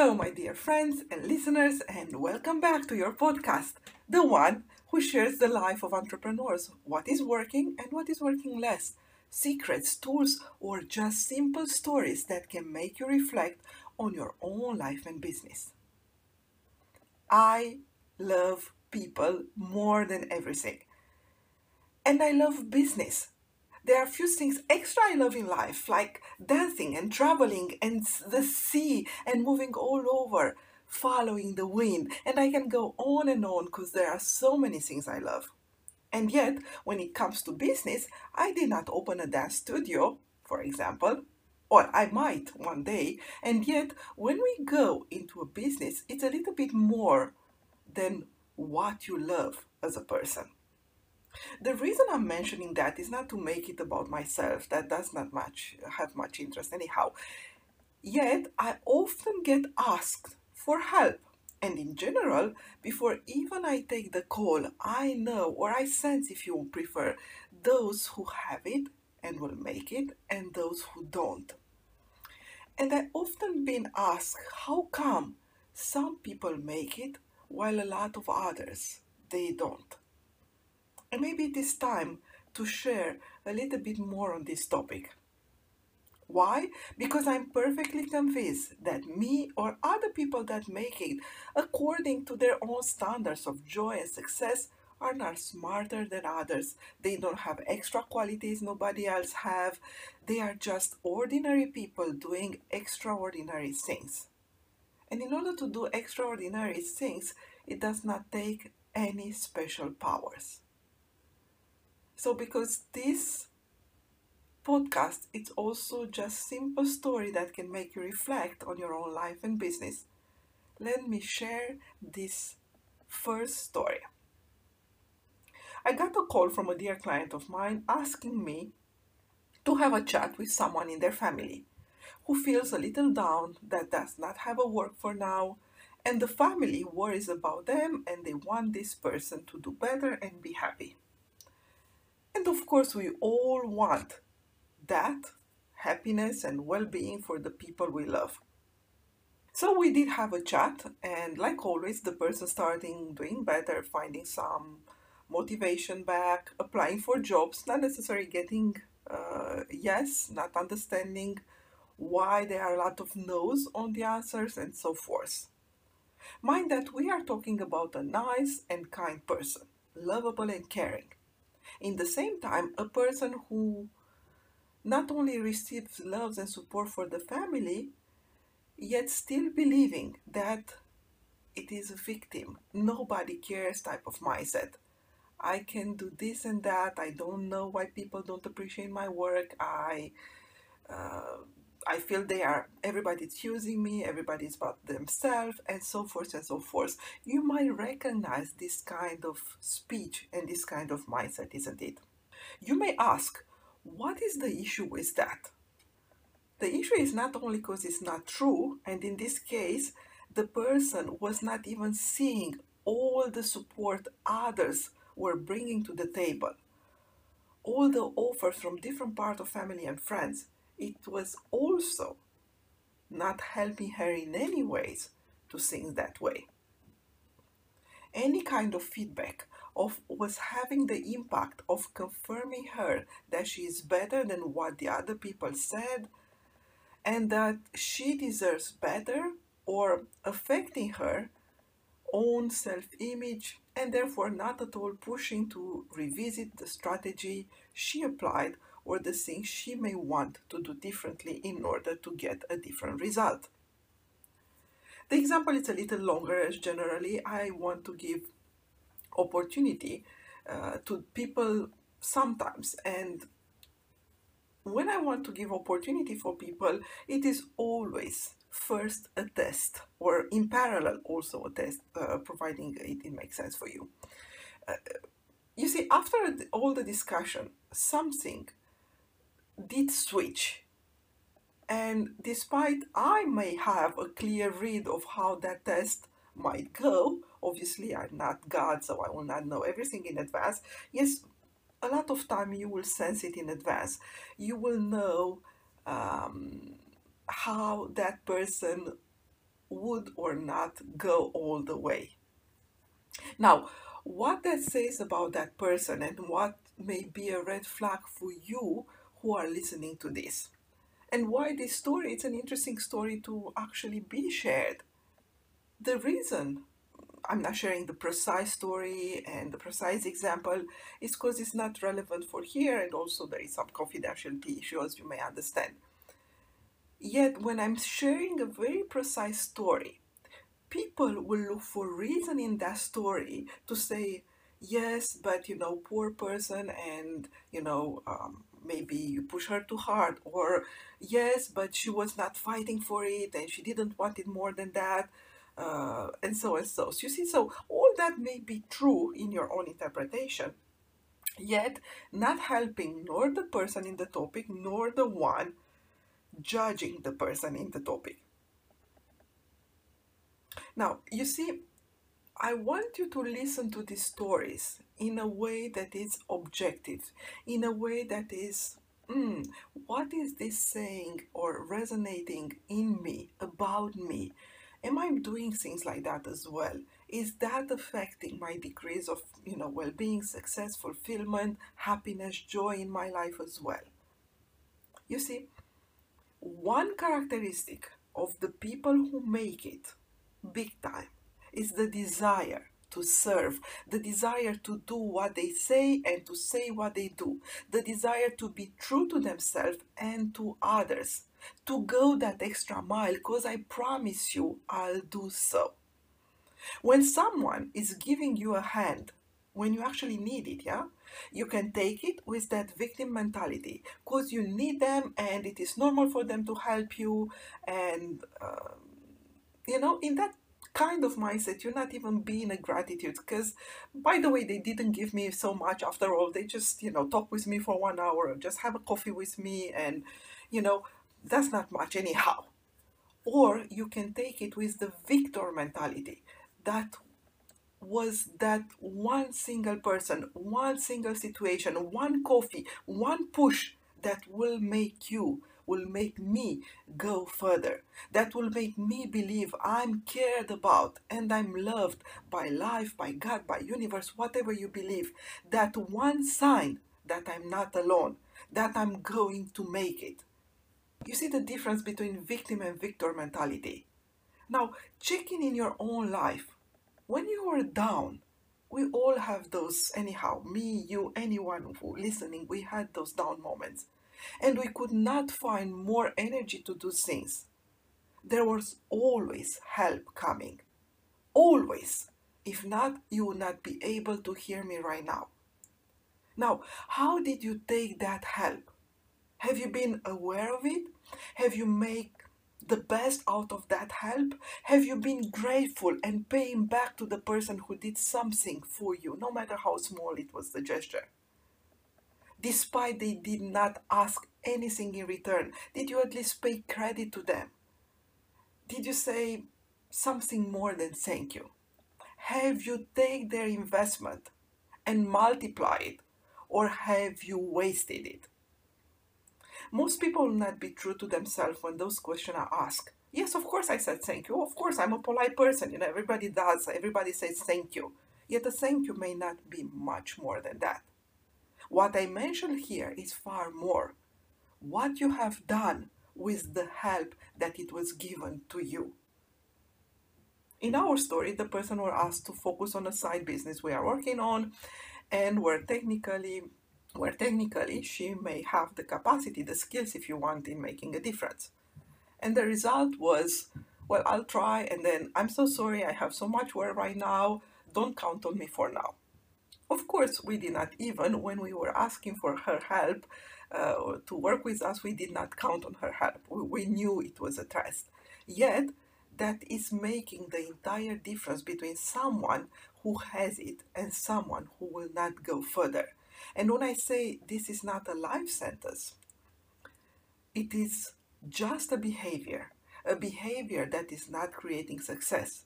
Hello, my dear friends and listeners, and welcome back to your podcast, the one who shares the life of entrepreneurs what is working and what is working less, secrets, tools, or just simple stories that can make you reflect on your own life and business. I love people more than everything, and I love business there are a few things extra I love in life, like dancing and traveling and the sea and moving all over, following the wind. And I can go on and on because there are so many things I love. And yet, when it comes to business, I did not open a dance studio, for example, or I might one day. And yet, when we go into a business, it's a little bit more than what you love as a person. The reason I'm mentioning that is not to make it about myself. That does not much have much interest anyhow. Yet I often get asked for help. And in general, before even I take the call, I know or I sense, if you prefer, those who have it and will make it and those who don't. And I often been asked, how come some people make it while a lot of others they don't? And maybe it is time to share a little bit more on this topic. Why? Because I'm perfectly convinced that me or other people that make it according to their own standards of joy and success are not smarter than others. They don't have extra qualities nobody else have. They are just ordinary people doing extraordinary things. And in order to do extraordinary things, it does not take any special powers. So because this podcast it's also just simple story that can make you reflect on your own life and business. Let me share this first story. I got a call from a dear client of mine asking me to have a chat with someone in their family who feels a little down that does not have a work for now and the family worries about them and they want this person to do better and be happy. Of course, we all want that happiness and well being for the people we love. So we did have a chat, and like always, the person starting doing better, finding some motivation back, applying for jobs, not necessarily getting uh, yes, not understanding why there are a lot of no's on the answers, and so forth. Mind that we are talking about a nice and kind person, lovable and caring in the same time, a person who not only receives love and support for the family, yet still believing that it is a victim, nobody cares type of mindset. I can do this and that. I don't know why people don't appreciate my work. I uh, I feel they are, everybody's using me, everybody's about themselves, and so forth and so forth. You might recognize this kind of speech and this kind of mindset, isn't it? You may ask, what is the issue with that? The issue is not only because it's not true, and in this case, the person was not even seeing all the support others were bringing to the table, all the offers from different parts of family and friends it was also not helping her in any ways to think that way. Any kind of feedback of was having the impact of confirming her that she is better than what the other people said and that she deserves better or affecting her own self-image and therefore not at all pushing to revisit the strategy she applied or the things she may want to do differently in order to get a different result. The example is a little longer as generally I want to give opportunity uh, to people sometimes and when I want to give opportunity for people, it is always first a test or in parallel also a test, uh, providing it, it, makes sense for you. Uh, you see, after all the discussion, something did switch. And despite I may have a clear read of how that test might go, obviously I'm not God, so I will not know everything in advance. Yes, a lot of time you will sense it in advance. You will know um, how that person would or not go all the way. Now, what that says about that person and what may be a red flag for you who are listening to this. And why this story, it's an interesting story to actually be shared. The reason I'm not sharing the precise story and the precise example is because it's not relevant for here and also there is some confidentiality issues you may understand. Yet when I'm sharing a very precise story, people will look for reason in that story to say, yes, but you know, poor person and you know, um, maybe you push her too hard or yes, but she was not fighting for it and she didn't want it more than that uh, and so and so. So you see, so all that may be true in your own interpretation, yet not helping nor the person in the topic nor the one judging the person in the topic. Now, you see, I want you to listen to these stories in a way that is objective, in a way that is, mm, what is this saying or resonating in me, about me? am I doing things like that as well? Is that affecting my degrees of, you know, well-being, success, fulfillment, happiness, joy in my life as well? You see, one characteristic of the people who make it big time is the desire to serve, the desire to do what they say and to say what they do, the desire to be true to themselves and to others, to go that extra mile because I promise you I'll do so. When someone is giving you a hand, when you actually need it, yeah, you can take it with that victim mentality because you need them and it is normal for them to help you. And, uh, you know, in that kind of mindset, you're not even being a gratitude because, by the way, they didn't give me so much after all. They just, you know, talk with me for one hour, just have a coffee with me and, you know, that's not much anyhow. Or you can take it with the victor mentality. That was that one single person, one single situation, one coffee, one push that will make you, will make me go further. That will make me believe I'm cared about and I'm loved by life, by God, by universe, whatever you believe. That one sign that I'm not alone, that I'm going to make it. You see the difference between victim and victor mentality. Now, checking in your own life. When you are down, we all have those, anyhow, me, you, anyone who listening, we had those down moments. And we could not find more energy to do things. There was always help coming. Always. If not, you would not be able to hear me right now. Now, how did you take that help? Have you been aware of it? Have you made the best out of that help? Have you been grateful and paying back to the person who did something for you, no matter how small it was the gesture? Despite they did not ask anything in return, did you at least pay credit to them? Did you say something more than thank you? Have you take their investment and multiply it or have you wasted it? Most people will not be true to themselves when those questions are asked. Yes, of course I said thank you. Of course I'm a polite person. You know, everybody does. Everybody says thank you. Yet a thank you may not be much more than that. What I mentioned here is far more. What you have done with the help that it was given to you. In our story, the person was asked to focus on a side business we are working on and were technically where technically she may have the capacity, the skills, if you want, in making a difference. And the result was, well, I'll try, and then I'm so sorry, I have so much work right now, don't count on me for now. Of course, we did not even, when we were asking for her help uh, to work with us, we did not count on her help. We, we knew it was a trust. Yet, that is making the entire difference between someone who has it and someone who will not go further. And when I say this is not a life sentence, it is just a behavior, a behavior that is not creating success.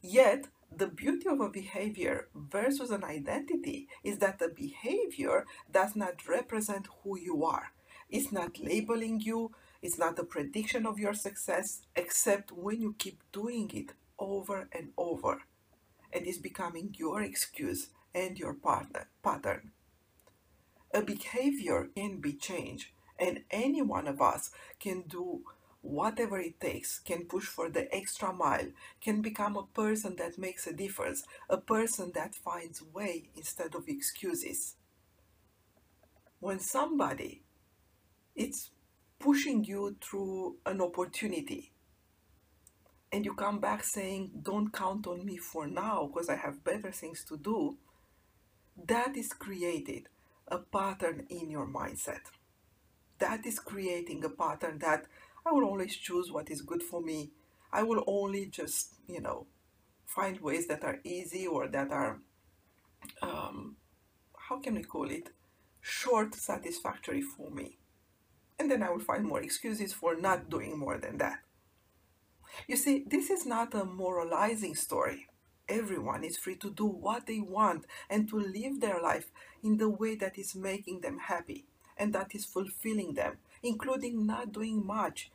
Yet, the beauty of a behavior versus an identity is that the behavior does not represent who you are. It's not labeling you, it's not a prediction of your success, except when you keep doing it over and over. And it's becoming your excuse and your partner, pattern. A behavior can be changed, and any one of us can do whatever it takes, can push for the extra mile, can become a person that makes a difference, a person that finds way instead of excuses. When somebody it's pushing you through an opportunity and you come back saying don't count on me for now because i have better things to do that is created a pattern in your mindset that is creating a pattern that i will always choose what is good for me i will only just you know find ways that are easy or that are um, how can we call it short satisfactory for me and then I will find more excuses for not doing more than that. You see, this is not a moralizing story. Everyone is free to do what they want and to live their life in the way that is making them happy and that is fulfilling them, including not doing much.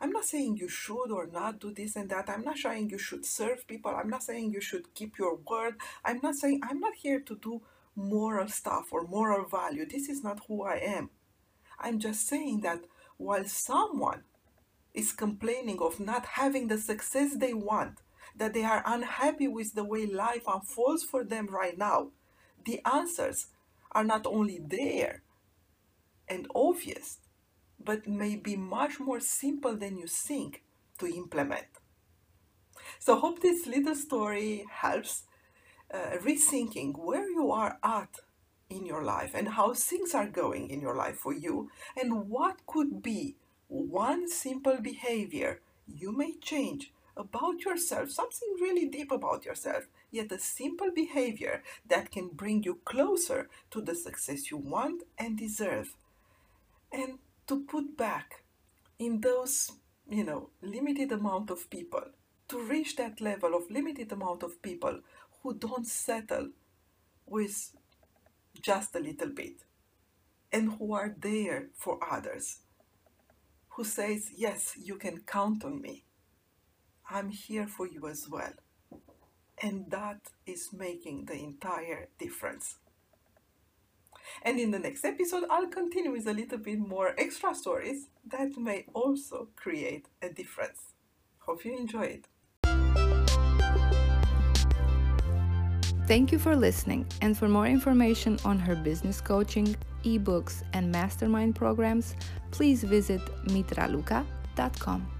I'm not saying you should or not do this and that. I'm not saying you should serve people. I'm not saying you should keep your word. I'm not saying I'm not here to do moral stuff or moral value. This is not who I am. I'm just saying that while someone is complaining of not having the success they want, that they are unhappy with the way life unfolds for them right now, the answers are not only there and obvious, but may be much more simple than you think to implement. So, hope this little story helps uh, rethinking where you are at in your life and how things are going in your life for you and what could be one simple behavior you may change about yourself, something really deep about yourself, yet a simple behavior that can bring you closer to the success you want and deserve. And to put back in those, you know, limited amount of people, to reach that level of limited amount of people who don't settle with just a little bit and who are there for others who says yes you can count on me. I'm here for you as well. And that is making the entire difference and in the next episode i'll continue with a little bit more extra stories that may also create a difference hope you enjoy it Thank you for listening. And for more information on her business coaching, ebooks, and mastermind programs, please visit mitraluka.com.